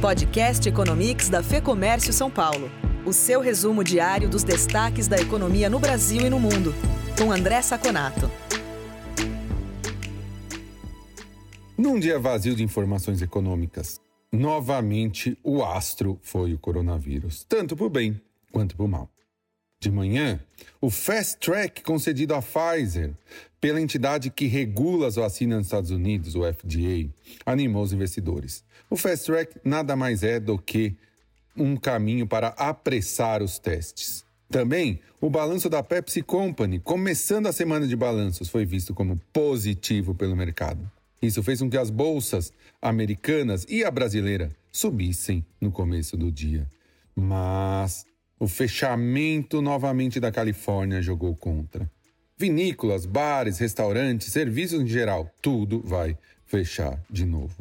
Podcast Economics da Fê Comércio São Paulo. O seu resumo diário dos destaques da economia no Brasil e no mundo. Com André Saconato. Num dia vazio de informações econômicas, novamente o astro foi o coronavírus, tanto para o bem quanto para o mal. De manhã, o Fast Track concedido à Pfizer pela entidade que regula as vacinas nos Estados Unidos, o FDA, animou os investidores. O Fast Track nada mais é do que um caminho para apressar os testes. Também, o balanço da Pepsi Company, começando a semana de balanços, foi visto como positivo pelo mercado. Isso fez com que as bolsas americanas e a brasileira subissem no começo do dia. Mas o fechamento novamente da Califórnia jogou contra. Vinícolas, bares, restaurantes, serviços em geral, tudo vai fechar de novo.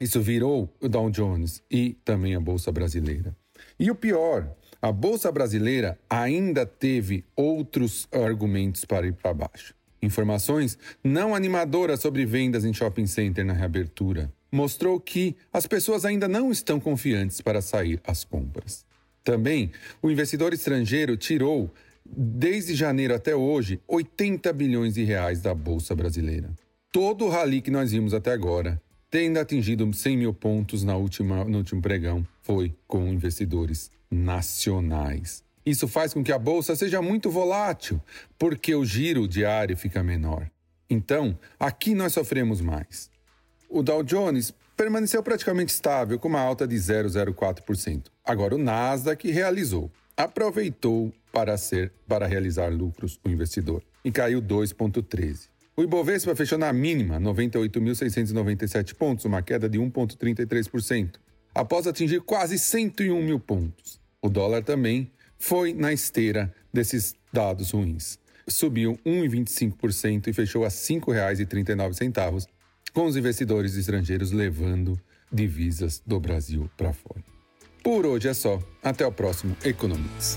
Isso virou o Dow Jones e também a Bolsa Brasileira. E o pior, a Bolsa Brasileira ainda teve outros argumentos para ir para baixo. Informações não animadoras sobre vendas em shopping center na reabertura mostrou que as pessoas ainda não estão confiantes para sair às compras. Também, o investidor estrangeiro tirou, desde janeiro até hoje, 80 bilhões de reais da Bolsa Brasileira. Todo o rally que nós vimos até agora, tendo atingido 100 mil pontos na última, no último pregão, foi com investidores nacionais. Isso faz com que a bolsa seja muito volátil, porque o giro diário fica menor. Então, aqui nós sofremos mais. O Dow Jones permaneceu praticamente estável, com uma alta de 0,04%. Agora o Nasdaq realizou, aproveitou para ser para realizar lucros o investidor e caiu 2,13. O Ibovespa fechou na mínima, 98.697 pontos, uma queda de 1,33%, após atingir quase 101 mil pontos. O dólar também foi na esteira desses dados ruins. Subiu 1,25% e fechou a R$ 5,39, com os investidores estrangeiros levando divisas do Brasil para fora. Por hoje é só. Até o próximo Economics.